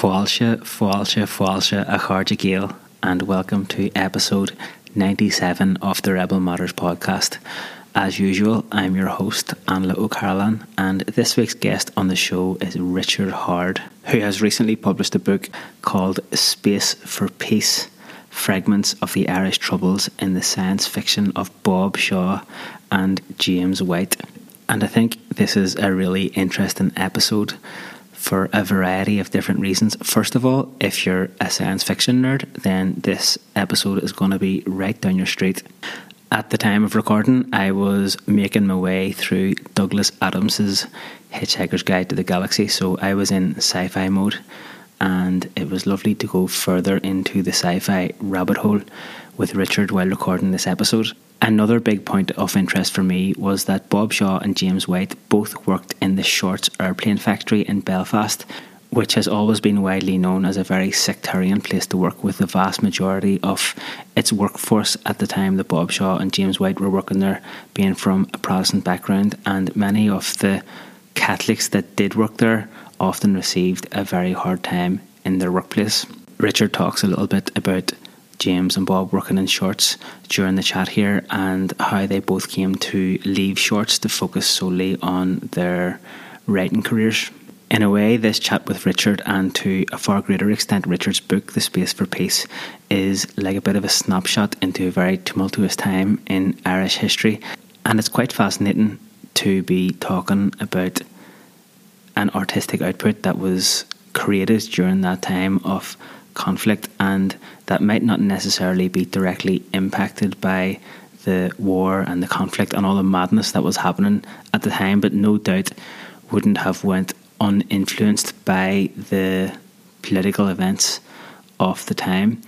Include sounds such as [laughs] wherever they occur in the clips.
Fáilse, fáilse, fáilse a Gale, and welcome to episode 97 of the Rebel Matters podcast. As usual, I'm your host, Anla O'Carolan, and this week's guest on the show is Richard Howard, who has recently published a book called Space for Peace Fragments of the Irish Troubles in the Science Fiction of Bob Shaw and James White. And I think this is a really interesting episode for a variety of different reasons. First of all, if you're a science fiction nerd, then this episode is going to be right down your street. At the time of recording, I was making my way through Douglas Adams's Hitchhiker's Guide to the Galaxy, so I was in sci fi mode, and it was lovely to go further into the sci fi rabbit hole with Richard while recording this episode. Another big point of interest for me was that Bob Shaw and James White both worked in the Shorts airplane factory in Belfast, which has always been widely known as a very sectarian place to work, with the vast majority of its workforce at the time that Bob Shaw and James White were working there being from a Protestant background, and many of the Catholics that did work there often received a very hard time in their workplace. Richard talks a little bit about James and Bob working in Shorts during the chat here and how they both came to leave Shorts to focus solely on their writing careers. In a way, this chat with Richard, and to a far greater extent, Richard's book, The Space for Peace, is like a bit of a snapshot into a very tumultuous time in Irish history. And it's quite fascinating to be talking about an artistic output that was created during that time of conflict and that might not necessarily be directly impacted by the war and the conflict and all the madness that was happening at the time, but no doubt wouldn't have went uninfluenced by the political events of the time.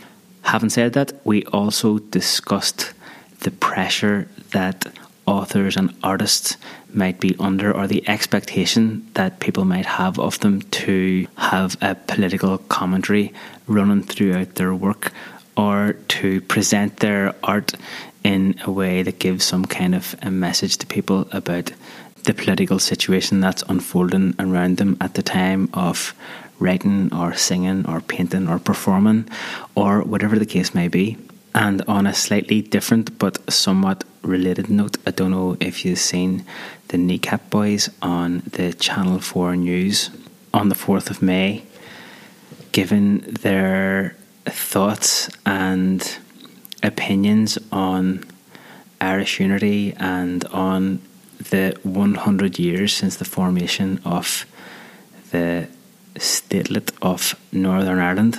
Having said that, we also discussed the pressure that authors and artists might be under or the expectation that people might have of them to have a political commentary running throughout their work or to present their art in a way that gives some kind of a message to people about the political situation that's unfolding around them at the time of writing or singing or painting or performing or whatever the case may be. And on a slightly different but somewhat related note, I don't know if you've seen the Kneecap Boys on the Channel 4 News on the 4th of May, given their thoughts and opinions on Irish unity and on the 100 years since the formation of the statelet of Northern Ireland.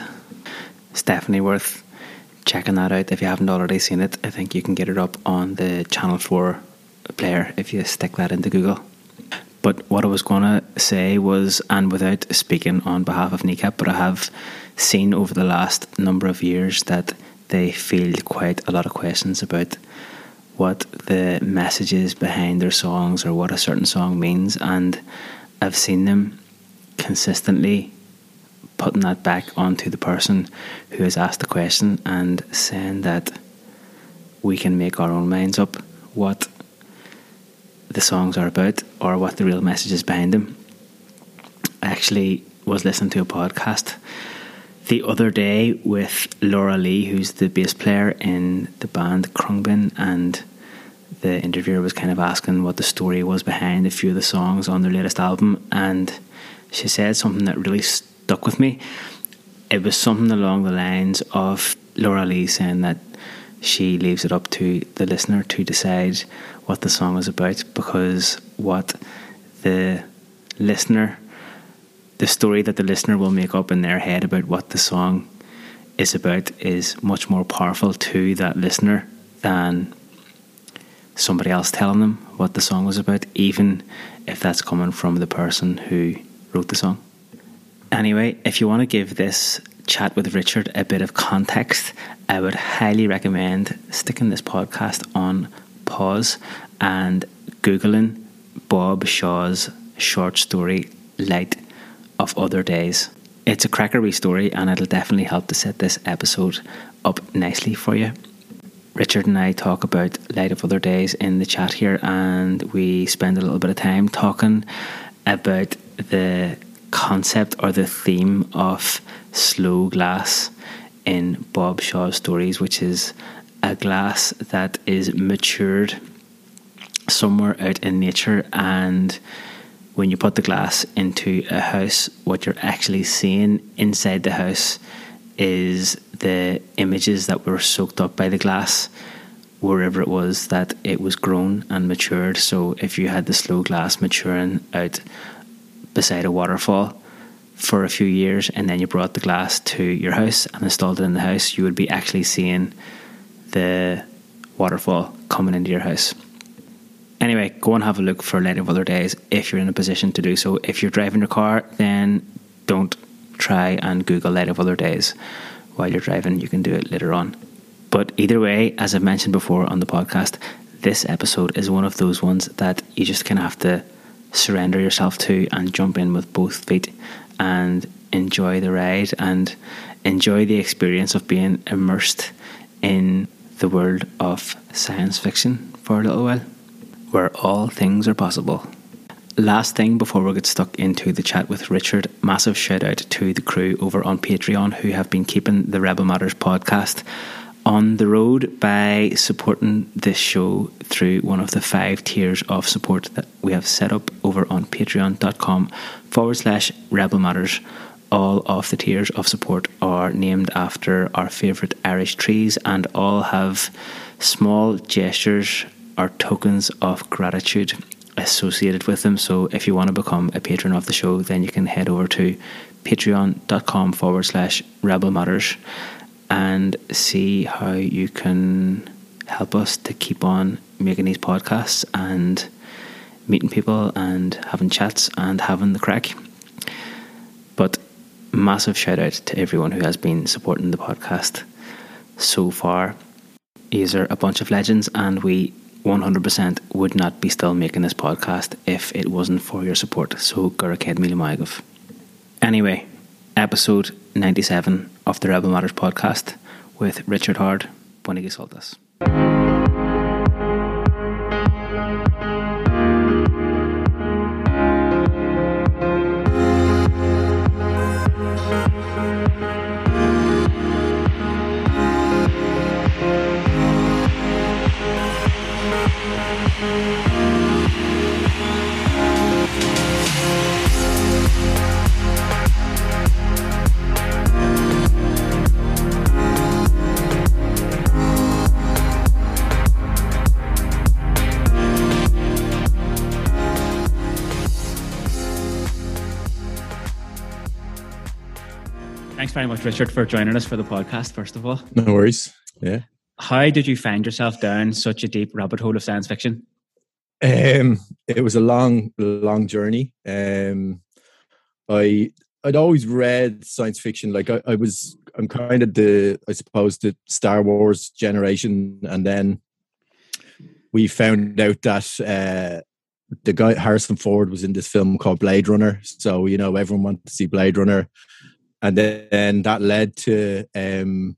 Definitely worth checking that out if you haven't already seen it. I think you can get it up on the Channel 4 player if you stick that into Google. But what I was going to say was, and without speaking on behalf of Kneecap, but I have seen over the last number of years that they field quite a lot of questions about what the messages behind their songs or what a certain song means. And I've seen them consistently putting that back onto the person who has asked the question and saying that we can make our own minds up what the songs are about or what the real message is behind them. I actually was listening to a podcast the other day with Laura Lee, who's the bass player in the band Khruangbin, and the interviewer was kind of asking what the story was behind a few of the songs on their latest album, and she said something that really stuck with me. It was something along the lines of Laura Lee saying that she leaves it up to the listener to decide what the song is about because what the listener, the story that the listener will make up in their head about what the song is about is much more powerful to that listener than somebody else telling them what the song was about, even if that's coming from the person who wrote the song. Anyway, if you want to give this chat with Richard a bit of context, I would highly recommend sticking this podcast on pause and Googling Bob Shaw's short story, Light of Other Days. It's a crackery story and it'll definitely help to set this episode up nicely for you. Richard and I talk about Light of Other Days in the chat here, and we spend a little bit of time talking about the concept or the theme of slow glass in Bob Shaw's stories, which is a glass that is matured somewhere out in nature and when you put the glass into a house, what you're actually seeing inside the house is the images that were soaked up by the glass wherever it was that it was grown and matured. So if you had the slow glass maturing out beside a waterfall for a few years and then you brought the glass to your house and installed it in the house, you would be actually seeing the waterfall coming into your house. Anyway, go and have a look for Light of Other Days if you're in a position to do so. If you're driving your car, then don't try and Google Light of Other Days while you're driving. You can do it later on. But either way, as I've mentioned before on the podcast, this episode is one of those ones that you just kind of have to surrender yourself to and jump in with both feet and enjoy the ride and enjoy the experience of being immersed in the world of science fiction for a little while, where all things are possible. Last thing before we get stuck into the chat with Richard, massive shout out to the crew over on Patreon who have been keeping the Rebel Matters podcast on the road by supporting this show through one of the five tiers of support that we have set up over on patreon.com forward slash rebel matters. All of the tiers of support are named after our favourite Irish trees and all have small gestures or tokens of gratitude associated with them. So if you want to become a patron of the show, then you can head over to patreon.com forward slash rebel matters and see how you can help us to keep on making these podcasts and meeting people and having chats and having the crack. But massive shout out to everyone who has been supporting the podcast so far. These are a bunch of legends, and we 100% would not be still making this podcast if it wasn't for your support. So, Guraked Milamagov. Anyway, episode 97 of the Rebel Matters podcast with Richard Howard. Buenas soltas. Very much, Richard, for joining us for the podcast, first of all. No worries. Yeah. How did you find yourself down such a deep rabbit hole of science fiction? Um, it was a long, long journey. Um, I I'd always read science fiction. Like I, I was, I'm kind of the, I suppose, the Star Wars generation, and then we found out that uh, the guy Harrison Ford was in this film called Blade Runner. So you know, everyone wanted to see Blade Runner and then that led to um,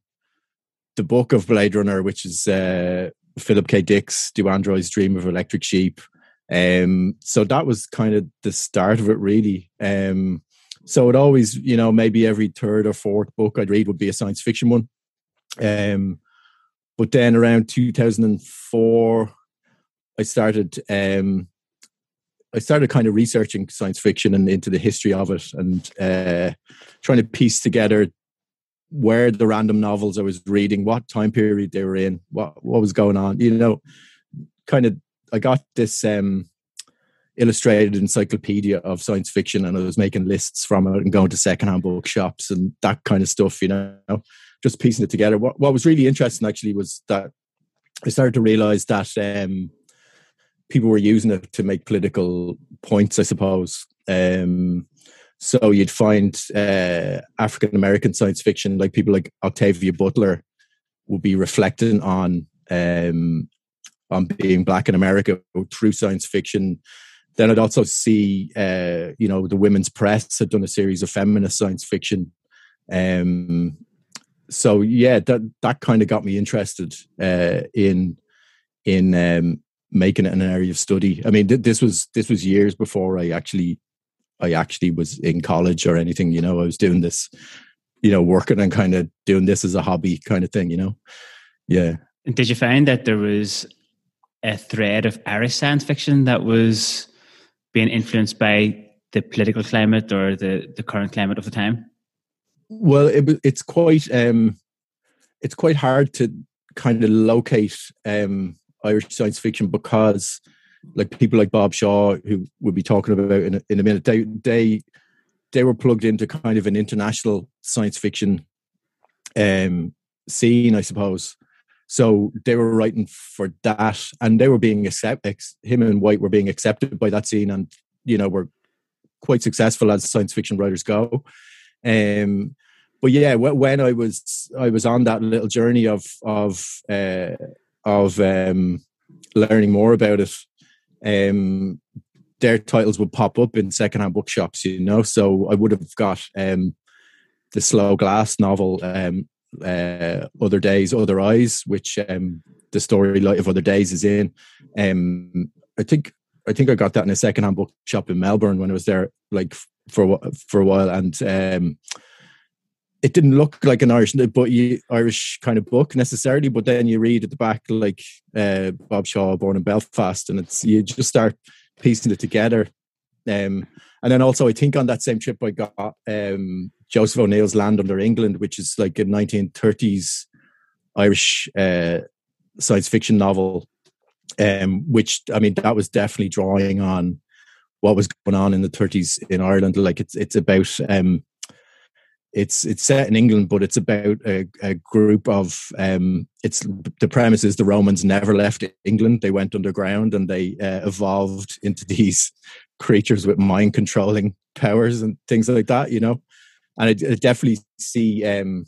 the book of Blade Runner, which is uh, Philip K. Dick's "Do Androids Dream of Electric Sheep?" Um, so that was kind of the start of it, really. Um, so it always, you know, maybe every third or fourth book I'd read would be a science fiction one. Um, but then around 2004, I started um, I started kind of researching science fiction and into the history of it and uh, trying to piece together where the random novels I was reading, what time period they were in, what what was going on. You know, kind of I got this um, illustrated encyclopedia of science fiction and I was making lists from it and going to secondhand bookshops and that kind of stuff, you know, just piecing it together. What what was really interesting actually was that I started to realize that um, people were using it to make political points, I suppose. Um, so you'd find uh, African American science fiction, like people like Octavia Butler, would be reflecting on um, on being black in America through science fiction. Then I'd also see, uh, you know, the Women's Press had done a series of feminist science fiction. Um, so yeah, that that kind of got me interested uh, in in um, making it an area of study. I mean, th- this was this was years before I actually I actually was in college or anything. You know, I was doing this, you know, working and kind of doing this as a hobby kind of thing. You know, yeah. And did you find that there was a thread of Irish science fiction that was being influenced by the political climate or the the current climate of the time? Well, it, it's quite um, it's quite hard to kind of locate um, Irish science fiction because like people like Bob Shaw, who we'll be talking about in a, in a minute, they they they were plugged into kind of an international science fiction um, scene, I suppose. So they were writing for that, and they were being accepted. Him and White were being accepted by that scene, and you know were quite successful as science fiction writers go. Um, but yeah, when I was I was on that little journey of of uh, of um, learning more about it, um, their titles would pop up in secondhand bookshops, you know. So I would have got um, the Slow Glass novel, um, uh, Other Days, Other Eyes, which um, the story of Other Days is in. Um, I think I think I got that in a secondhand bookshop in Melbourne when I was there, like for for a while, and um, it didn't look like an Irish, but Irish kind of book necessarily. But then you read at the back like uh, Bob Shaw, born in Belfast, and it's you just start piecing it together. Um, and then also, I think on that same trip, I got um, Joseph O'Neill's Land Under England, which is like a 1930s Irish uh, science fiction novel. Um, which I mean, that was definitely drawing on what was going on in the 30s in Ireland. Like it's it's about um, it's it's set in England, but it's about a, a group of um, it's the premise is the Romans never left England. They went underground and they uh, evolved into [laughs] these creatures with mind controlling powers and things like that. You know, and I, I definitely see um,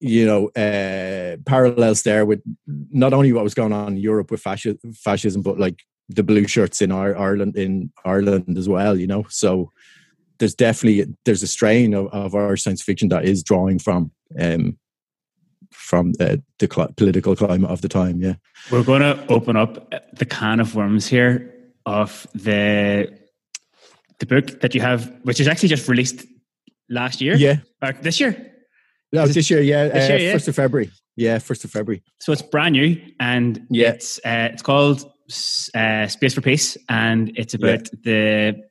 you know uh, parallels there with not only what was going on in Europe with fascism, fascism, but like the blue shirts in Ireland in Ireland as well. You know, so there's definitely there's a strain of, of our science fiction that is drawing from um, from the, the cl- political climate of the time. Yeah, we're going to open up the can of worms here of the the book that you have, which is actually just released last year. Yeah, or this year. No, this year. Yeah, this year, uh, yeah. first of February. Yeah, first of February. So it's brand new, and yeah. it's uh, it's called uh, Space for Peace, and it's about yeah. the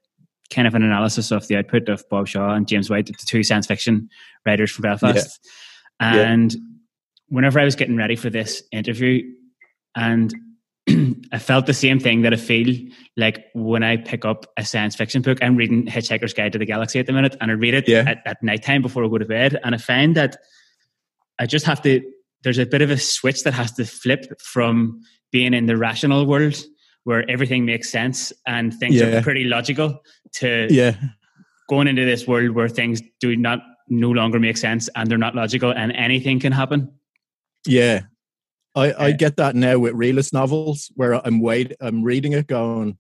kind of an analysis of the output of Bob Shaw and James White, the two science fiction writers from Belfast. Yeah. And yeah. whenever I was getting ready for this interview, and [clears throat] I felt the same thing that I feel like when I pick up a science fiction book. I'm reading Hitchhiker's Guide to the Galaxy at the minute, and I read it yeah. at, at night time before I go to bed. And I find that I just have to, there's a bit of a switch that has to flip from being in the rational world where everything makes sense and things yeah. are pretty logical to yeah. going into this world where things do not no longer make sense and they're not logical and anything can happen. Yeah. I, I get that now with realist novels where I'm wait I'm reading it going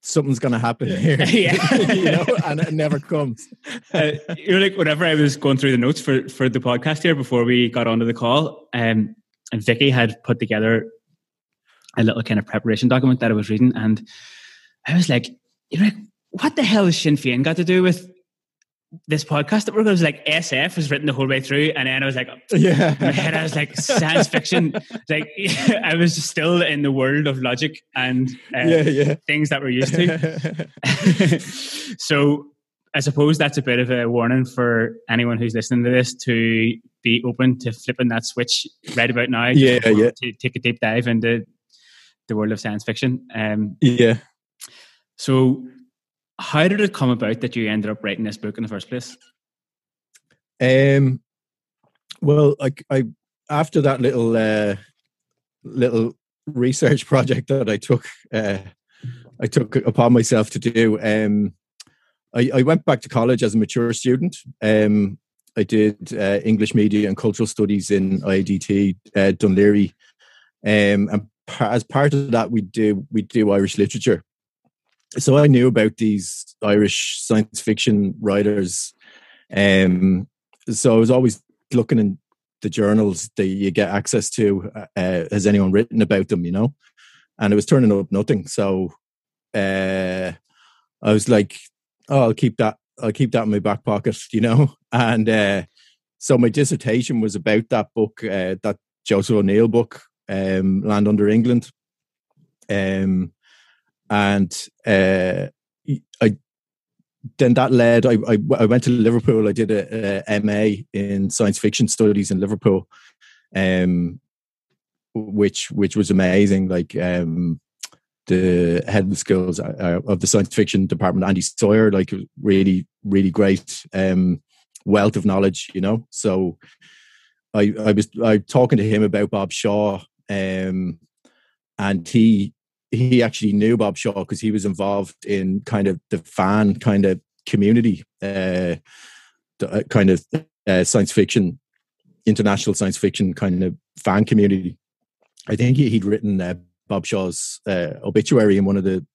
something's going to happen here yeah. [laughs] [laughs] you know and it never comes [laughs] uh, you know like whenever I was going through the notes for for the podcast here before we got onto the call um and Vicky had put together a little kind of preparation document that I was reading, and I was like, you know, what the hell has Sinn Féin got to do with this podcast that we're going to like SF was written the whole way through, and then I was like, yeah, in my head I was like science fiction, [laughs] like [laughs] I was still in the world of logic and uh, yeah, yeah. things that we're used to. [laughs] so I suppose that's a bit of a warning for anyone who's listening to this to be open to flipping that switch right about now. Yeah, yeah. To take a deep dive into the world of science fiction. Um, yeah. So, how did it come about that you ended up writing this book in the first place? Um. Well, like I after that little uh, little research project that I took uh, I took upon myself to do. Um, I, I went back to college as a mature student. Um, I did uh, English media and cultural studies in IADT uh, Laoghaire, um, and as part of that, we do we do Irish literature. So I knew about these Irish science fiction writers. Um, so I was always looking in the journals that you get access to. Uh, has anyone written about them? You know, and it was turning up nothing. So uh, I was like, oh, I'll keep that. I'll keep that in my back pocket, [laughs] you know. And uh, so my dissertation was about that book, uh, that Joseph O'Neill book, um, Land Under England. Um, and uh, I then that led. I, I, I went to Liverpool. I did a, a MA in science fiction studies in Liverpool, um, which which was amazing. Like um, the head of the schools uh, of the science fiction department, Andy Sawyer, like really, really great um, wealth of knowledge, you know. So I, I was I talking to him about Bob Shaw, um, and he he actually knew Bob Shaw because he was involved in kind of the fan kind of community, uh, uh, kind of uh, science fiction, international science fiction kind of fan community. I think he, would written uh, Bob Shaw's uh, obituary in one of the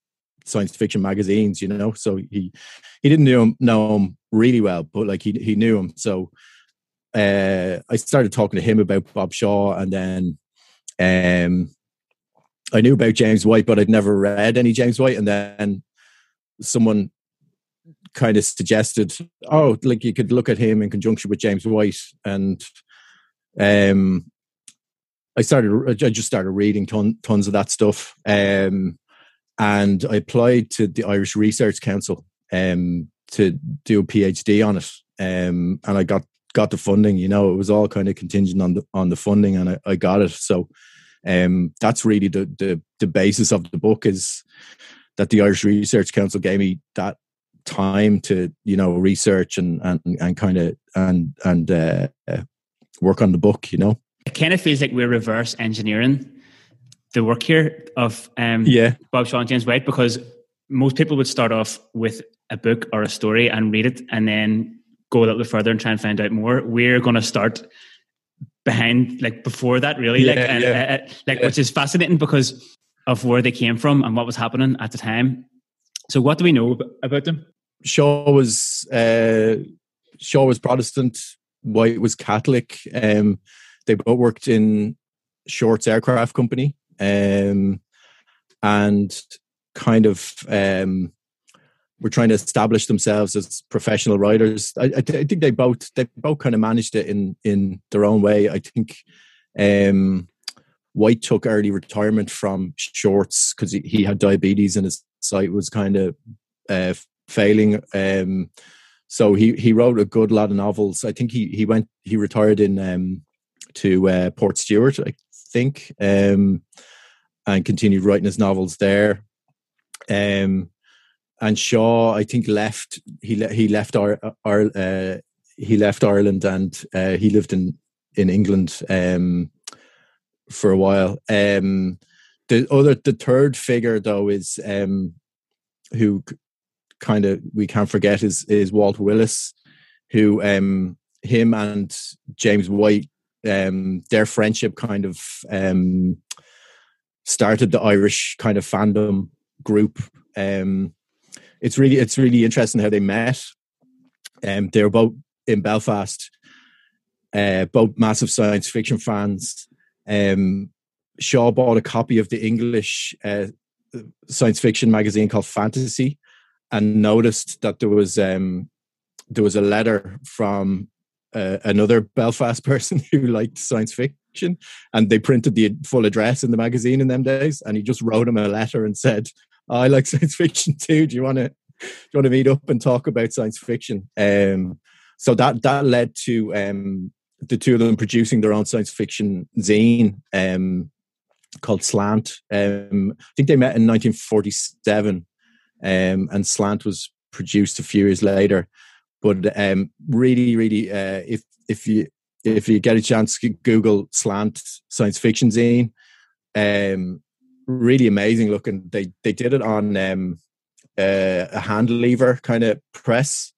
science fiction magazines, you know. So he he didn't know him, know him really well, but like he he knew him. So uh, I started talking to him about Bob Shaw, and then um, I knew about James White, but I'd never read any James White. And then someone kind of suggested, oh, like you could look at him in conjunction with James White, and um, I started. I just started reading ton, tons of that stuff, um, and I applied to the Irish Research Council um, to do a PhD on it, um, and I got got the funding. You know, it was all kind of contingent on the on the funding, and I, I got it. So um, that's really the, the the basis of the book is that the Irish Research Council gave me that time to you know research and and and kind of and and uh, work on the book. You know it kind of feels like we're reverse engineering the work here of um, yeah Bob Shaw and James White because most people would start off with a book or a story and read it and then go a little bit further and try and find out more. We're going to start behind, like before that, really, yeah, like, yeah. Uh, uh, like yeah. which is fascinating because of where they came from and what was happening at the time. So, what do we know about them? Shaw was uh, Shaw was Protestant. White was Catholic. Um, they both worked in Shorts Aircraft Company, um, and kind of um, were trying to establish themselves as professional writers. I, I, th- I, think they both they both kind of managed it in in their own way. I think um, White took early retirement from Shorts because he, he, had diabetes and his sight was kind of uh, failing. Um, so he he wrote a good lot of novels. I think he he went he retired in um, to uh, Portstewart, I think, um, and continued writing his novels there. Um, and Shaw, I think, left. He le- he left our, our uh, he left Ireland and uh, he lived in in England um, for a while. Um, the other, the third figure though is um, who kind of we can't forget is is Walt Willis, who um, him and James White um, their friendship kind of um, started the Irish kind of fandom group. Um, it's really it's really interesting how they met. Um, they were both in Belfast, uh, both massive science fiction fans. Um, Shaw bought a copy of the English uh, science fiction magazine called Fantasy, and noticed that there was um, there was a letter from uh, another Belfast [laughs] person who liked science fiction, and they printed the full address in the magazine in them days. And he just wrote him a letter and said, "I like [laughs] science fiction too. Do you want to do you want to meet up and talk about science fiction?" Um, so that that led to um, the two of them producing their own science fiction zine um, called Slant. Um, I think they met in 1947, um, and Slant was produced a few years later. But um, really, really, uh, if if you if you get a chance, Google slant science fiction zine. Um, really amazing looking. They they did it on um, uh, a hand lever kind of press.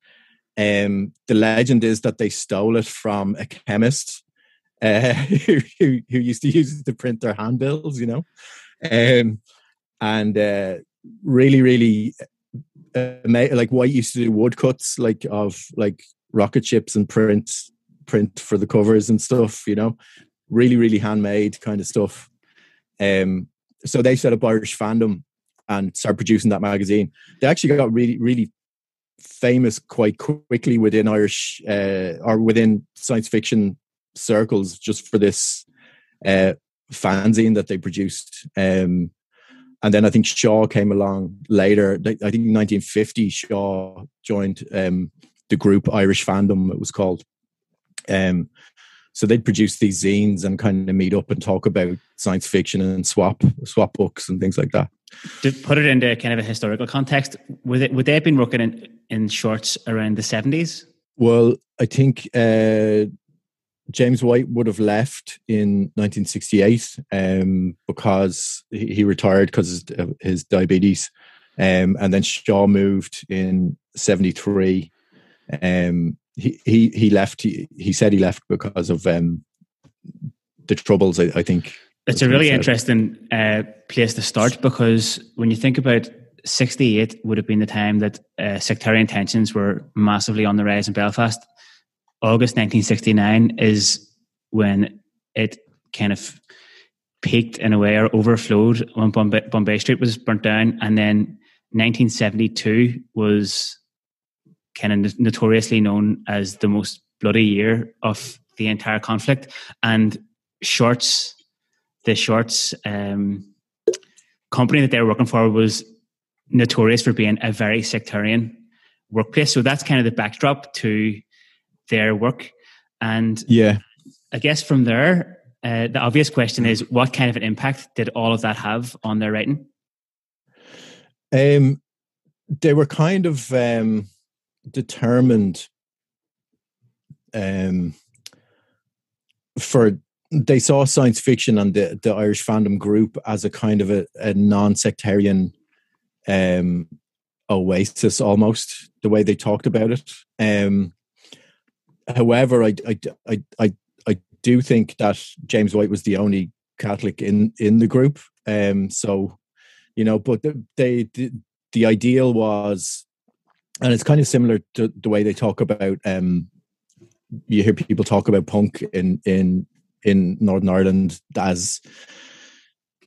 Um, the legend is that they stole it from a chemist uh, [laughs] who, who, used to use it to print their handbills. You know, um, and uh, really, really uh, like White used to do woodcuts like of like rocket ships and print print for the covers and stuff. You know, really really handmade kind of stuff. Um, so they set up Irish fandom, and started producing that magazine. They actually got really, really famous quite quickly within Irish uh, or within science fiction circles just for this uh, fanzine that they produced. Um, and then I think Shaw came along later. I think 1950 Shaw joined um, the group Irish Fandom. It was called. Um, so they'd produce these zines and kind of meet up and talk about science fiction and swap swap books and things like that. To put it into kind of a historical context, would it would they have been working in, in shorts around the seventies? Well, I think uh, James White would have left in 1968 um, because he retired because of his diabetes. Um, and then Shaw moved in 73. Um, he, he, he left, he, he said he left because of um, the troubles, I, I think. It's a really interesting uh, place to start because when you think about 68 would have been the time that uh, sectarian tensions were massively on the rise in Belfast August 1969 is when it kind of peaked in a way or overflowed when Bombay, Bombay Street was burnt down. And then 1972 was kind of notoriously known as the most bloody year of the entire conflict. And Shorts, the Shorts um, company that they were working for was notorious for being a very sectarian workplace. So that's kind of the backdrop to their work. And yeah, I guess from there, uh, the obvious question is what kind of an impact did all of that have on their writing? Um, they were kind of um, determined um, for they saw science fiction and the, the Irish fandom group as a kind of a, a non-sectarian um, oasis almost the way they talked about it um, however, I, I, I, I, I do think that James White was the only Catholic in in the group. Um, so, you know, but they the, the ideal was, and it's kind of similar to the way they talk about. Um, you hear people talk about punk in in in Northern Ireland as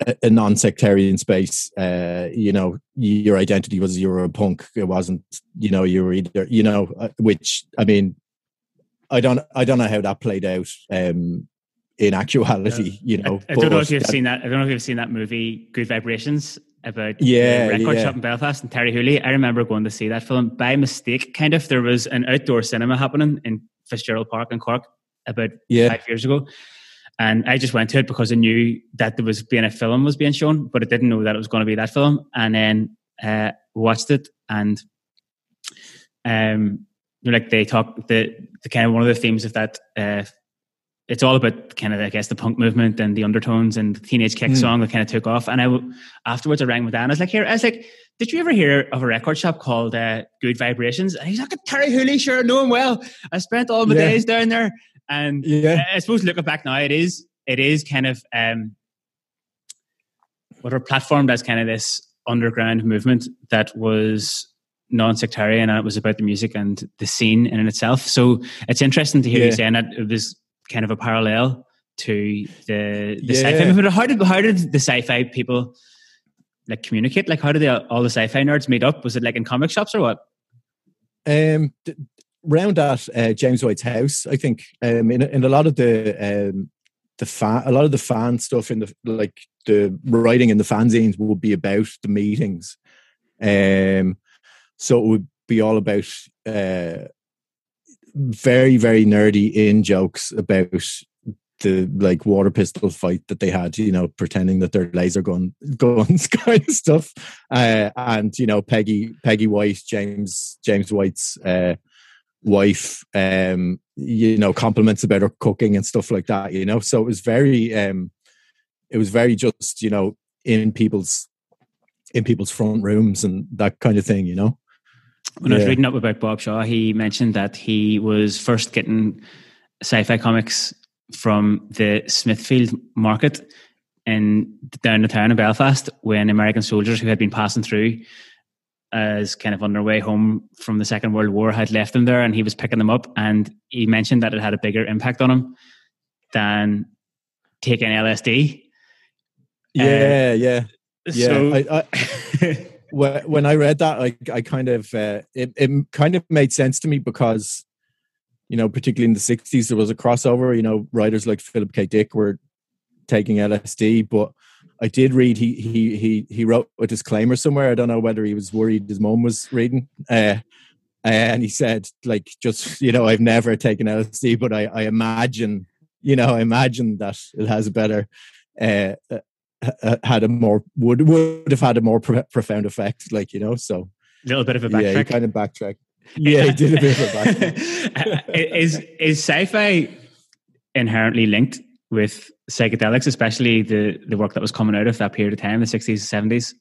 a, a non-sectarian space. Uh, you know, your identity was you were a punk. It wasn't, you know, you were either, you know, uh, which I mean, I don't I don't know how that played out um, in actuality. You know, I, I don't know if you've that, seen that. I don't know if you've seen that movie, Good Vibrations, about yeah, the record yeah. shop in Belfast and Terri Hooley. I remember going to see that film by mistake. Kind of, there was an outdoor cinema happening in Fitzgerald Park in Cork about yeah. five years ago. And I just went to it because I knew that there was being a film was being shown, but I didn't know that it was going to be that film. And then uh, watched it, and um, like they talk the the kind of one of the themes of that uh, it's all about kind of I guess the punk movement and the undertones and the teenage kick mm. song that kind of took off. And I afterwards I rang with Dan. I was like, here, I was like, did you ever hear of a record shop called uh, Good Vibrations? And he's like, Terri Hooley, sure, know him well. I spent all my yeah. days down there. And yeah. I, I suppose looking back now, it is it is kind of um, what are platformed as kind of this underground movement that was non-sectarian and it was about the music and the scene in itself. So it's interesting to hear yeah. you saying that it was kind of a parallel to the the yeah. sci-fi movement. How did how did the sci-fi people like communicate? Like how did they, all the sci-fi nerds meet up? Was it like in comic shops or what? Um, round at uh, James White's house, I think. Um, in in a lot of the um the fan, a lot of the fan stuff in the like the writing in the fanzines would be about the meetings. Um, so it would be all about uh, very, very nerdy in jokes about the like water pistol fight that they had, you know, pretending that they're laser gun [laughs] guns [laughs] kind of stuff. Uh, and you know, Peggy Peggy White, James James White's uh, wife, um, you know, compliments about her cooking and stuff like that. You know, so it was very, um, it was very just you know in people's in people's front rooms and that kind of thing. You know. When yeah. I was reading up about Bob Shaw, he mentioned that he was first getting sci-fi comics from the Smithfield market in down the town of Belfast when American soldiers who had been passing through as kind of on their way home from the Second World War had left them there and he was picking them up and he mentioned that it had a bigger impact on him than taking LSD. Yeah, uh, yeah. Yeah, So- I, I, [laughs] when I read that, I I kind of uh, it it kind of made sense to me because you know, particularly in the '60s, there was a crossover. You know, writers like Philip K. Dick were taking LSD, but I did read he he he he wrote a disclaimer somewhere. I don't know whether he was worried his mom was reading. Uh, and he said, like, just you know, I've never taken LSD, but I, I imagine, you know, I imagine that it has a better, uh, had a more would would have had a more pro- profound effect, like you know. So a little bit of a yeah, he kind of backtrack. [laughs] Yeah, he did a bit of a backtrack. [laughs] is is sci-fi inherently linked with psychedelics, especially the the work that was coming out of that period of time, the sixties, seventies?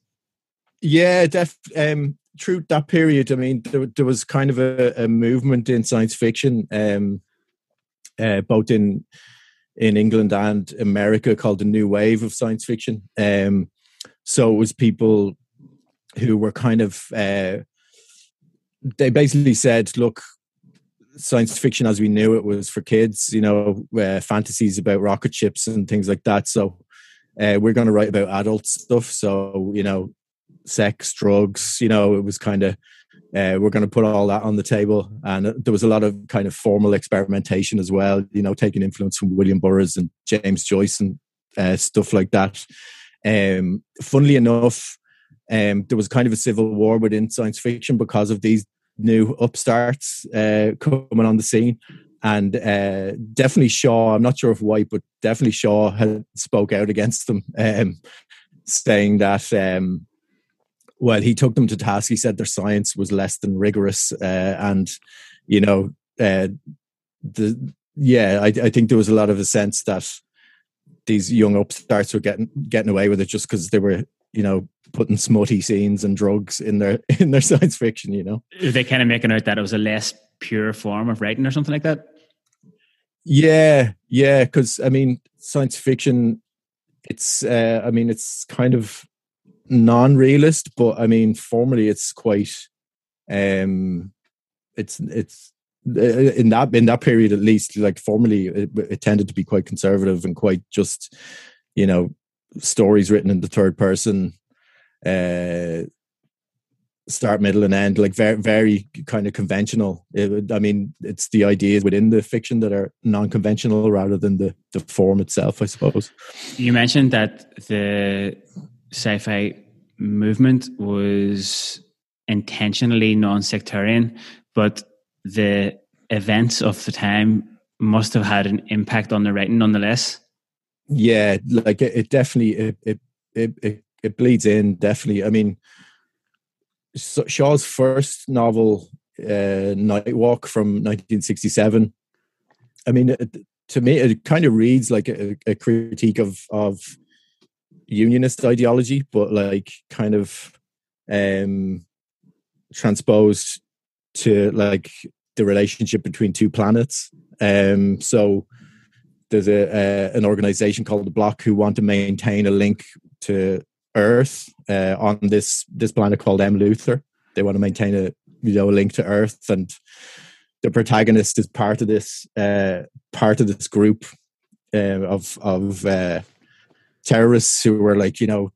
Yeah, def, um, through that period, I mean, there, there was kind of a, a movement in science fiction, um, uh, both in in England and America, called the New Wave of Science Fiction. Um, so it was people who were kind of uh, they basically said, "Look, science fiction as we knew it was for kids. You know, uh, fantasies about rocket ships and things like that. So uh, we're going to write about adult stuff. So you know." sex, drugs. You know, it was kind of uh, we're going to put all that on the table, and there was a lot of kind of formal experimentation as well. You know, taking influence from William Burroughs and James Joyce and uh, stuff like that. Um, funnily enough, um, there was kind of a civil war within science fiction because of these new upstarts uh, coming on the scene. And uh, definitely Shaw, I'm not sure if White, but definitely Shaw had spoke out against them, um, saying that um, well, he took them to task. He said their science was less than rigorous, uh, and you know, uh, the yeah, I, I, think there was a lot of a sense that these young upstarts were getting getting away with it just because they were, you know, putting smutty scenes and drugs in their [laughs] in their science fiction. You know, they kind of making out that it was a less pure form of writing or something like that. Yeah, yeah, because I mean, science fiction. It's, uh, I mean, it's kind of non-realist but i mean formally it's quite um it's it's in that in that period at least like formally it, it, tended to be quite conservative and quite just you know stories written in the third person uh start middle and end like very very kind of conventional. I mean it's the ideas within the fiction that are non-conventional rather than the the form itself i suppose. You mentioned that the sci-fi movement was intentionally non-sectarian, but the events of the time must have had an impact on the writing nonetheless. Yeah, like it, it definitely it, it it it bleeds in definitely. I mean, Shaw's first novel, uh, Night Walk from 1967. I mean, it, to me, it kind of reads like a, a critique of of unionist ideology, but like kind of um transposed to like the relationship between two planets. Um so there's a, an organization called the Block who want to maintain a link to Earth uh, on this this planet called Emm Luther. They want to maintain a you know a link to Earth, and the protagonist is part of this uh, part of this group uh, of of uh, terrorists who were like you know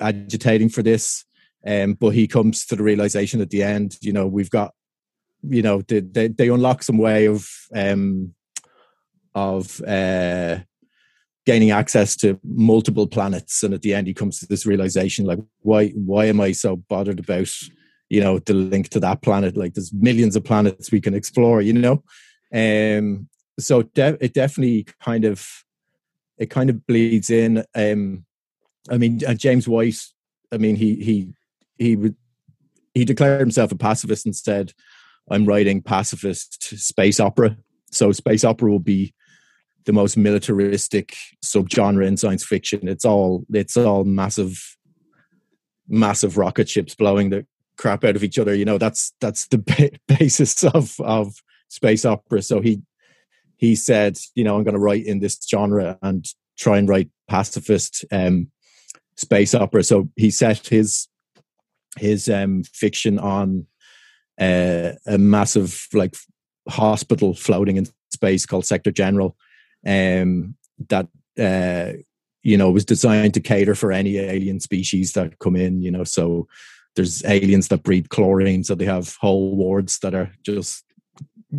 agitating for this um, but he comes to the realization at the end you know we've got you know they they, they unlock some way of um of uh gaining access to multiple planets and at the end he comes to this realization like why why am i so bothered about you know the link to that planet? Like there's millions of planets we can explore you know? Um so de- it definitely kind of it kind of bleeds in. Um, I mean, uh, James White. I mean, he he he would he declared himself a pacifist and said, "I'm writing pacifist space opera." So space opera will be the most militaristic subgenre in science fiction. It's all it's all massive, massive rocket ships blowing the crap out of each other. You know, that's that's the ba- [laughs] basis of of space opera. So he he said, you know, I'm going to write in this genre and try and write pacifist um, space opera. So he set his his um, fiction on uh, a massive like hospital floating in space called Sector General. Um, that uh, you know, was designed to cater for any alien species that come in. You know, so there's aliens that breed chlorine, so they have whole wards that are just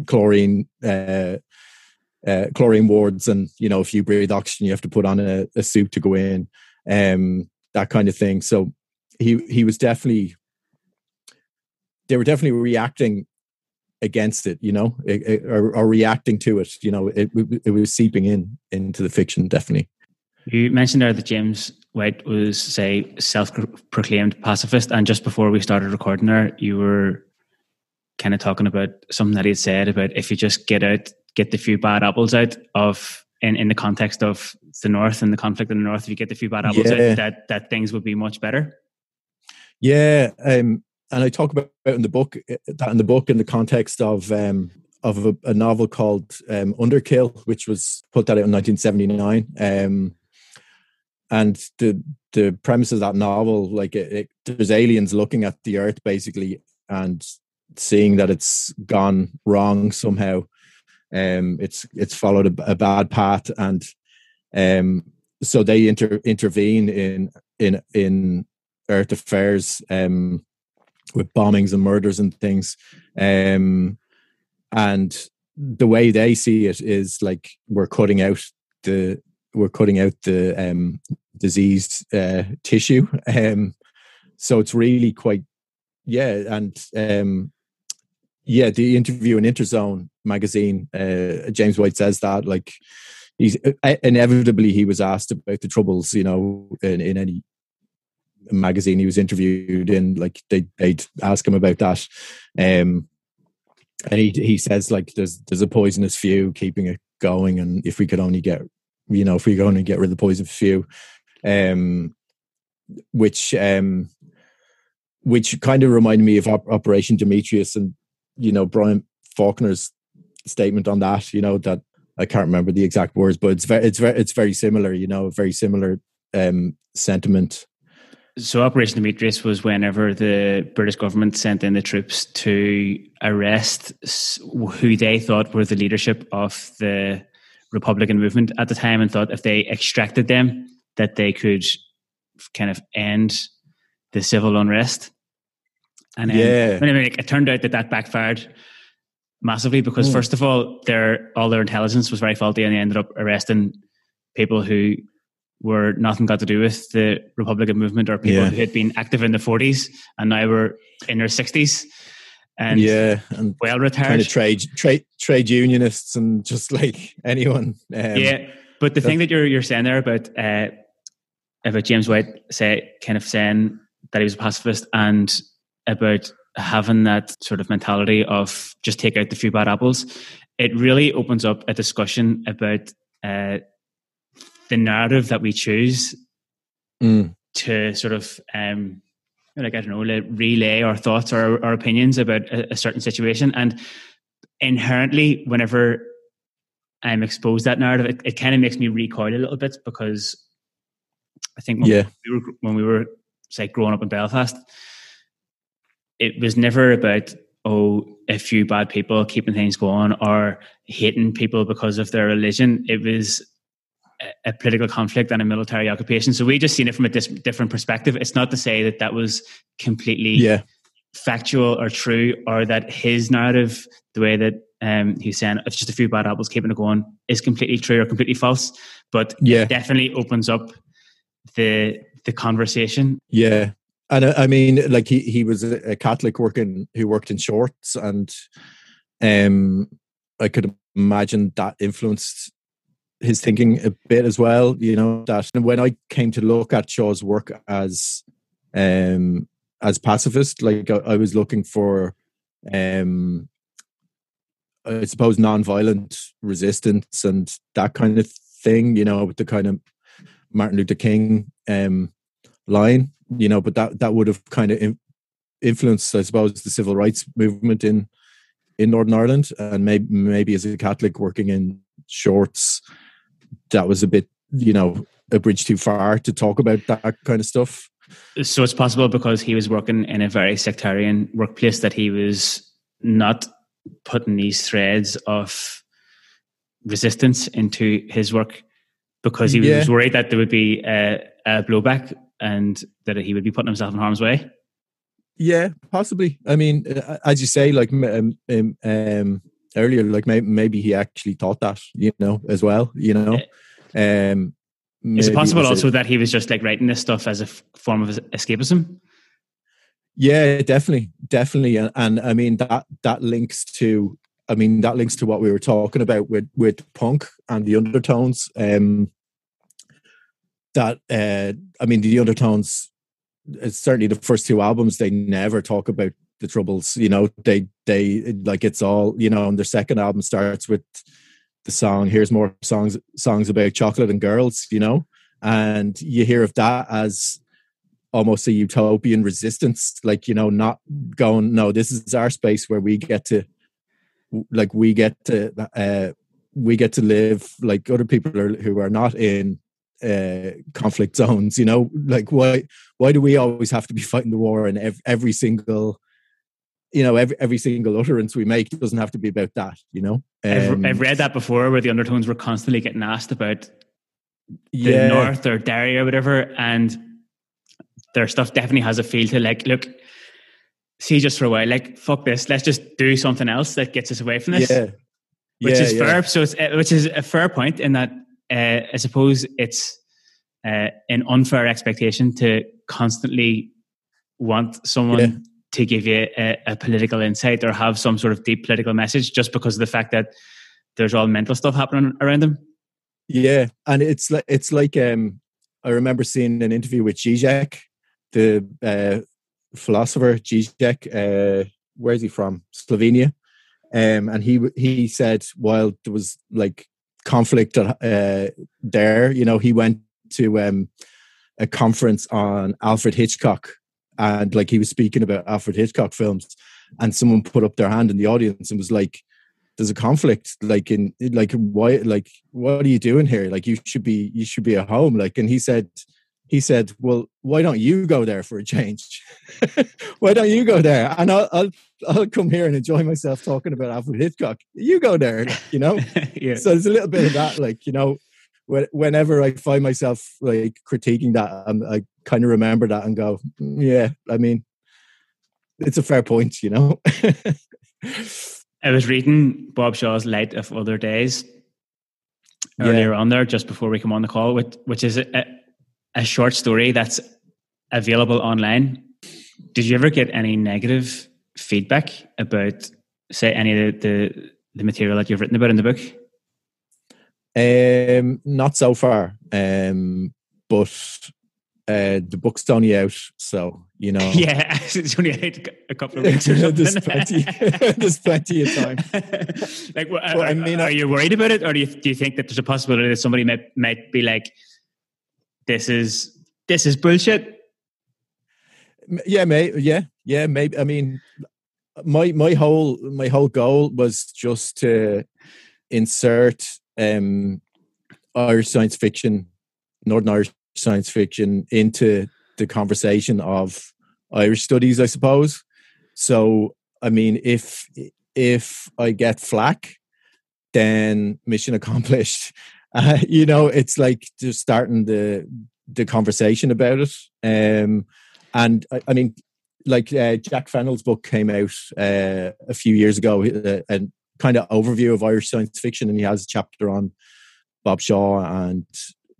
chlorine. Uh, uh, chlorine wards, and you know, if you breathe oxygen, you have to put on a, a suit to go in, um, that kind of thing. So he he was definitely they were definitely reacting against it, you know, it, it, or, or, reacting to it. You know, it, it was seeping in into the fiction, definitely. You mentioned there that James White was, say, self-proclaimed pacifist, and just before we started recording there, you were kind of talking about something that he had said about if you just get out, get the few bad apples out of in, in the context of the North and the conflict in the North, if you get the few bad apples yeah. out, that that things would be much better. Yeah, um, and I talk about in the book eh, that in the book in the context of um, of a, a, novel called um, Underkill, which was put out in 1979. Um, and the the premise of that novel, like it, it, there's aliens looking at the Earth basically and seeing that it's gone wrong somehow. Um, it's it's followed a, a bad path, and um, so they inter, intervene in in in Earth affairs. Um, with bombings and murders and things. Um, and the way they see it is like we're cutting out the we're cutting out the um, diseased uh, tissue. Um, so it's really quite yeah, and um, yeah, the interview in Interzone magazine, uh, James White says that like he's uh, inevitably he was asked about the troubles, you know, in, in any magazine he was interviewed in, like they they'd ask him about that. Um, and he he says like there's there's a poisonous few keeping it going, and if we could only get you know if we could only get rid of the poisonous few, um, which um, which kind of reminded me of Operation Demetrius and you know Brian Faulkner's statement on that. You know that I can't remember the exact words, but it's very it's very it's very similar. You know, very similar um, sentiment so Operation Demetrius was whenever the British government sent in the troops to arrest who they thought were the leadership of the Republican movement at the time, and thought if they extracted them, that they could kind of end the civil unrest. And then, yeah, I mean, it turned out that that backfired massively because, mm. first of all, their all their intelligence was very faulty, and they ended up arresting people who were nothing got to do with the Republican movement or people yeah. who had been active in the 40s and now were in their 60s and yeah and well retired kind of trade trade trade unionists and just like anyone um, yeah but the thing that you're you're saying there about uh, about James White say kind of saying that he was a pacifist and about having that sort of mentality of just take out the few bad apples it really opens up a discussion about uh, the narrative that we choose mm. to sort of um, like I don't know, relay our thoughts or our opinions about a, a, certain situation. And inherently, whenever I'm exposed that narrative, it, it kind of makes me recoil a little bit because I think when, yeah. we were when we were say growing up in Belfast, it was never about oh a few bad people keeping things going or hating people because of their religion. It was a political conflict and a military occupation. So we just seen it from a dis- different perspective. It's not to say that that was completely yeah. factual or true, or that his narrative, the way that um, he's saying it's just a few bad apples keeping it going, is completely true or completely false. But yeah, definitely opens up the the conversation. Yeah, and uh, I mean, like he he was a Catholic working who worked in shorts, and um, I could imagine that influenced his thinking a bit as well. You know that and when I came to look at Shaw's work as um as pacifist, like I, I was looking for um I suppose non-violent resistance and that kind of thing. You know, with the kind of Martin Luther King um line. You know, but that that would have kind of influenced, I suppose, the civil rights movement in in Northern Ireland, and maybe maybe as a Catholic working in shorts that was a bit, you know, a bridge too far to talk about that kind of stuff. So it's possible because he was working in a very sectarian workplace that he was not putting these threads of resistance into his work because he Yeah. was worried that there would be a, a blowback and that he would be putting himself in harm's way. Yeah, possibly. I mean, as you say, like um, um, um, earlier, like maybe, maybe he actually thought that, you know, as well. You know, um, Is it possible also that he was just like writing this stuff as a f- form of escapism? Yeah, definitely, definitely, and, and I mean that that links to, I mean that links to what we were talking about with with punk and the undertones. Um, that uh, I mean, the undertones. It's certainly the first two albums. They never talk about the troubles. You know, they they like it's all you know. And their second album starts with the song "Here's More Songs Songs About Chocolate and Girls." You know, and you hear of that as almost a utopian resistance like you know not going no this is our space where we get to like we get to uh we get to live like other people are, who are not in uh conflict zones you know like why why do we always have to be fighting the war and every, every single you know every every single utterance we make doesn't have to be about that you know I've, Um, I've read that before where the undertones were constantly getting asked about the yeah North or Derry or whatever, and their stuff definitely has a feel to like, look, see just for a while, like, fuck this, let's just do something else that gets us away from this. yeah which Yeah, is fair. So it's uh, which is a fair point in that uh, I suppose it's uh, an unfair expectation to constantly want someone Yeah. to give you a, a political insight or have some sort of deep political message just because of the fact that there's all mental stuff happening around them. Yeah, and it's like it's like um, I remember seeing an interview with Zizek, the uh, philosopher Zizek. Uh, where is he from? Slovenia. Um, and he he said while there was like conflict uh, there, you know, he went to um, a conference on Alfred Hitchcock, and like he was speaking about Alfred Hitchcock films, and someone put up their hand in the audience and was like, there's a conflict like in like why like what are you doing here? Like you should be you should be at home. Like and he said he said well why don't you go there for a change? [laughs] Why don't you go there? And I'll, I'll i'll come here and enjoy myself talking about alfred hitchcock. You go there you know? [laughs] Yeah. so there's a little bit of that like you know whenever i find myself like critiquing that I'm, i kind of remember that and go "Mm, yeah i mean it's a fair point you know? [laughs] I was reading Bob Shaw's Light of Other Days Yeah. earlier on there, just before we come on the call, which, which is a, a short story that's available online. Did you ever get any negative feedback about, say, any of the, the, the material that you've written about in the book? Um, not so far. Um, but uh, the book's only out, so you know. [laughs] Yeah, [laughs] it's only out a couple of weeks or [laughs] there's plenty. there's plenty of time. like, well, Well, are, I mean, are I- you worried about it, or do you, do you think that there's a possibility that somebody might might be like, "This is this is bullshit"? Yeah, may yeah, yeah, maybe. I mean, my my whole my whole goal was just to insert um Irish science fiction, Northern Irish science fiction into the conversation of Irish studies, I suppose. So, I mean, if if I get flack, then mission accomplished. Uh, you know, it's like just starting the the conversation about it. Um, and I, I mean, like uh, Jack Fennell's book came out uh, a few years ago, uh, and kind of overview of Irish science fiction, and he has a chapter on Bob Shaw and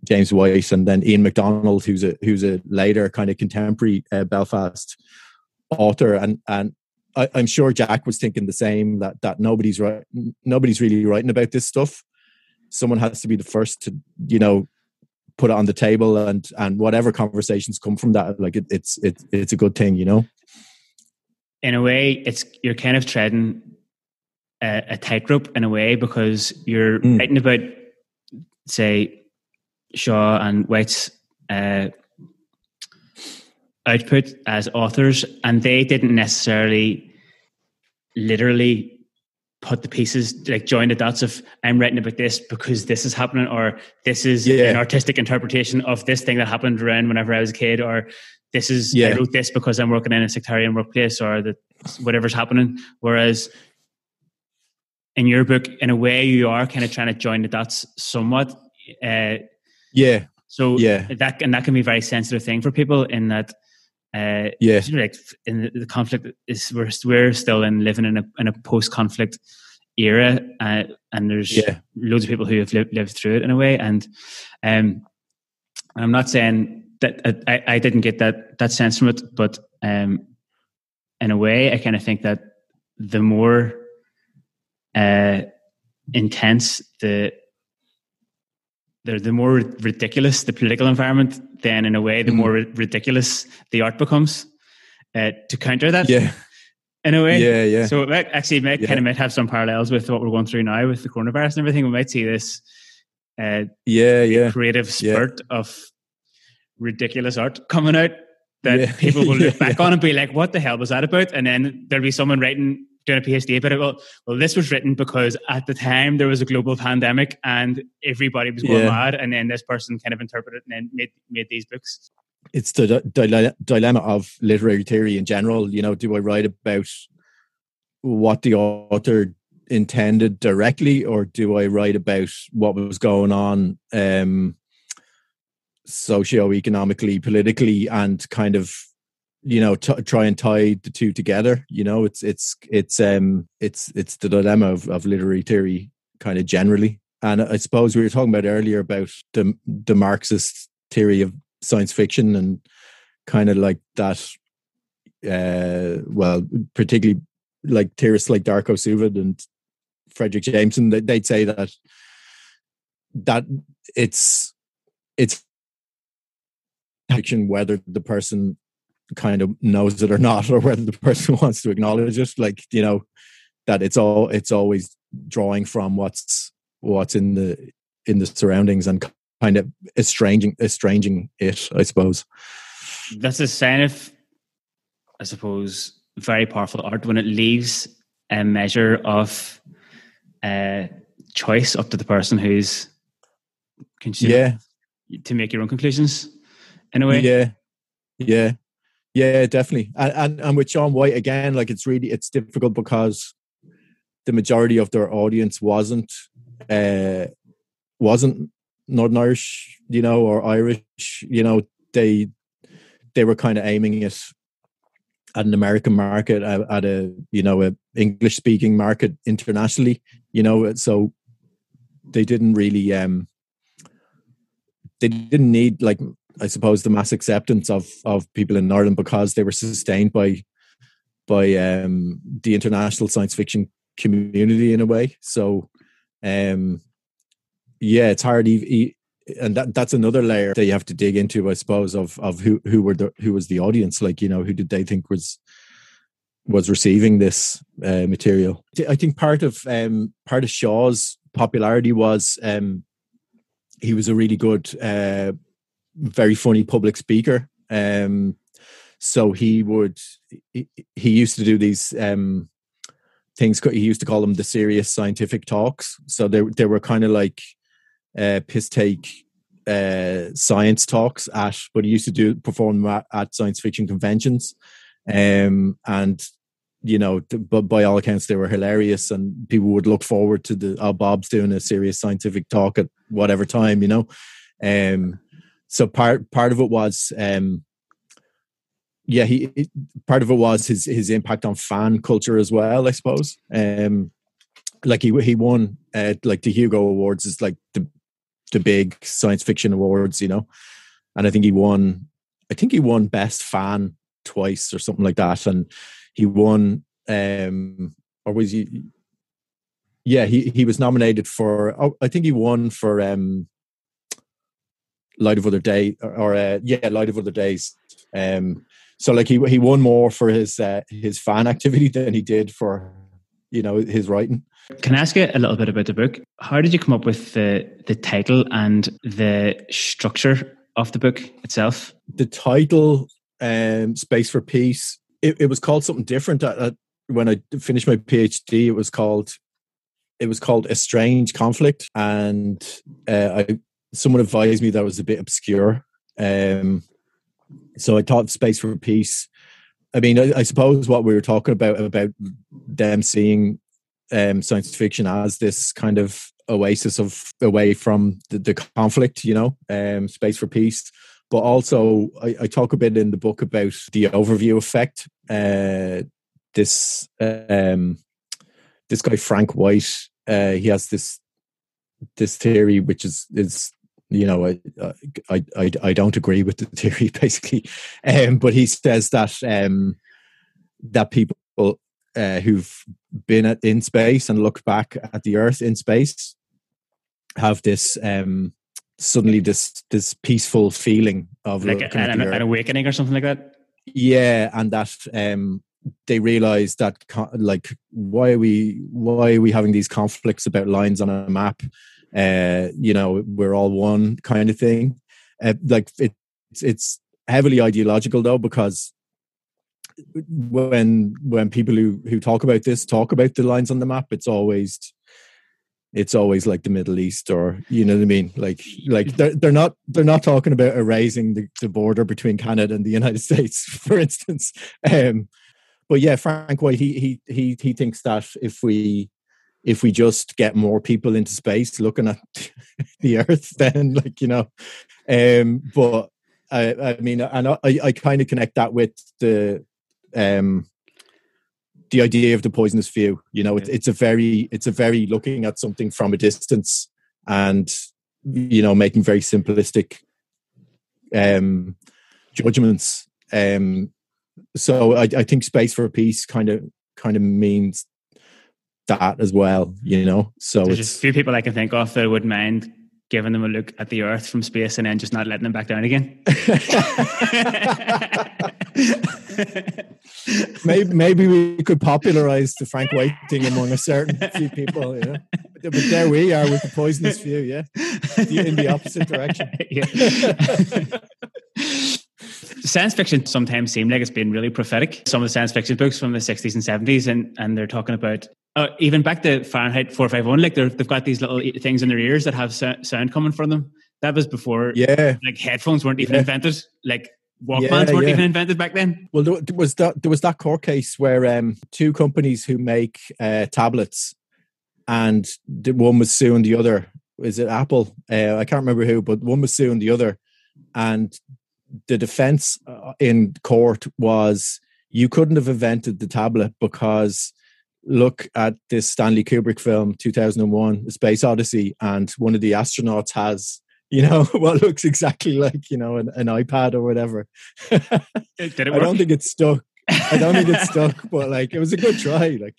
James White, and then Ian McDonald, who's a who's a later kind of contemporary uh, Belfast author, and and I, I'm sure Jack was thinking the same that that nobody's right, nobody's really writing about this stuff. Someone has to be the first to you know put it on the table, and and whatever conversations come from that, like it, it's it, it's a good thing, you know. In a way, it's you're kind of treading a, a tightrope in a way because you're Mm. writing about, say, Shaw and White's uh, output as authors, and they didn't necessarily literally put the pieces like join the dots of I'm writing about this because this is happening, or this is Yeah. an artistic interpretation of this thing that happened around whenever I was a kid, or this is I wrote this because I'm working in a sectarian workplace, or that whatever's happening. Whereas in your book, in a way, you are kind of trying to join the dots somewhat. Uh, Yeah. So Yeah. that and that can be a very sensitive thing for people in that uh, Yeah. sort of like in the, the conflict is we're we're still in living in a in a post conflict era, uh, and there's Yeah. loads of people who have lived, lived through it in a way. And um, and I'm not saying that uh, I, I didn't get that that sense from it, but um, in a way, I kind of think that the more uh, intense the the the more ridiculous the political environment, then in a way, the Mhm. more ri- ridiculous the art becomes. Uh, to counter that, Yeah. in a way, Yeah. Yeah. so it might, actually, it might, Yeah. kind of might have some parallels with what we're going through now with the coronavirus and everything. We might see this uh, Yeah. Yeah. creative Yeah. spurt of ridiculous art coming out that Yeah. people will look [laughs] Yeah, back yeah. on and be like, "What the hell was that about?" And then there'll be someone writing doing a PhD about it. Well, well, this was written because at the time there was a global pandemic and everybody was going Yeah. mad, and then this person kind of interpreted and then made made these books. it's the di- dile- dilemma of literary theory in general. You know, do I write about what the author intended directly, or do I write about what was going on um, socio-economically, politically, and kind of you know t- try and tie the two together? You know, it's it's it's um it's it's the dilemma of, of literary theory kind of generally. And I suppose we were talking about earlier about the the Marxist theory of science fiction and kind of like that uh well particularly like theorists like Darko Suvin and Fredric Jameson they- they'd say that that it's it's fiction whether the person kind of knows it or not [laughs] or whether the person wants to acknowledge it like you know that it's all it's always drawing from what's what's in the in the surroundings and kind of estranging estranging it i suppose. That's a sign of, I suppose, very powerful art when it leaves a measure of uh, choice up to the person who's consuming yeah. to make your own conclusions in a way. yeah. Yeah yeah definitely. And, and and with john white again like it's really it's difficult because the majority of their audience wasn't uh wasn't northern irish you know or irish you know they they were kind of aiming it at an american market at, at a you know a english speaking market internationally you know so they didn't really um they didn't need like I suppose the mass acceptance of of people in Ireland because they were sustained by by um the international science fiction community in a way. So um yeah, it's hard and that that's another layer that you have to dig into, I suppose, of of who who were the who was the audience, like you know, who did they think was was receiving this uh, material. I think part of um, part of Shaw's popularity was um, he was a really good, uh, very funny public speaker. Um, so he would he, he used to do these um, things. He used to call them the serious scientific talks. So they they were kind of like uh, piss take uh, science talks at, but he used to do perform at, at science fiction conventions. Um, and you know, but by all accounts, they were hilarious, and people would look forward to the oh, Bob's doing a serious scientific talk at whatever time, you know. Um, so part part of it was, um, yeah, he part of it was his his impact on fan culture as well, I suppose. Um, like he he won uh, like the Hugo Awards is like the the big science fiction awards, you know, and I think he won. I think he won best fan twice or something like that, and he won um or was he yeah he he was nominated for oh, i think he won for um light of other day or, or uh, yeah light of other days um so like he he won more for his uh, his fan activity [laughs] than he did for you know his writing Can I ask you a little bit about the book? How did you come up with the the title and the structure of the book itself? the title um space for peace it, it was called something different at, at, when i finished my phd it was called it was called a strange conflict and uh, i someone advised me that was a bit obscure um so i thought space for peace i mean i, I suppose what we were talking about about them seeing um science fiction as this kind of oasis of away from the, the conflict, you know, um, space for peace. But also, I, I, talk a bit in the book about the overview effect. Uh, this um, this guy Frank White, uh, he has this this theory, which is is you know I I I, I don't agree with the [laughs] theory basically, um, but he says that um, that people uh, who've been at, in space and looked back at the Earth in space have this um, suddenly this this peaceful feeling of like an, an, awakening or something like that. Yeah, and that um, they realize that like why are we why are we having these conflicts about lines on a map? Uh, you know, we're all one kind of thing. Uh, like it, it's it's heavily ideological though because when when people who who talk about this talk about the lines on the map, it's always it's always like the Middle East or you know what I mean. Like like they're they're not they're not talking about erasing the, the border between Canada and the United [laughs] States, for instance. Um, but yeah, Frank White he he he he thinks that if we if we just get more people into space looking at [laughs] the Earth, then like you know, um, but I I mean, and I I kind of connect that with the um the idea of the poisonous view you know it, it's a very it's a very looking at something from a distance and you know making very simplistic um judgments um so I, I think space for peace kind of kind of means that as well you know so there's it's a few people i can think of that would mind giving them a look at the earth from space and then just not letting them back down again [laughs] maybe maybe we could popularize the Frank White thing among a certain few people. Yeah, but there we are with the poisonous view. Yeah, [laughs] in the opposite direction. [laughs] science fiction sometimes seem like it's been really prophetic. Some of the science fiction books from the 60s and 70s, and, and they're talking about uh, even back to Fahrenheit 451, like they've got these little things in their ears that have sound coming from them. That was before, yeah, like headphones weren't even yeah. invented. Like Walkmans yeah, weren't yeah. even invented back then. Well, there was that there was that court case where um, two companies who make uh, tablets, and the one was suing the other. Is it Apple? Uh, I can't remember who, but one was suing the other, and the defense uh, in court was you couldn't have invented the tablet because look at this Stanley Kubrick film 2001 Space Odyssey and one of the astronauts has you know [laughs] what looks exactly like you know an, an ipad or whatever. [laughs] I don't think it stuck. I don't think it [laughs] stuck but like it was a good try like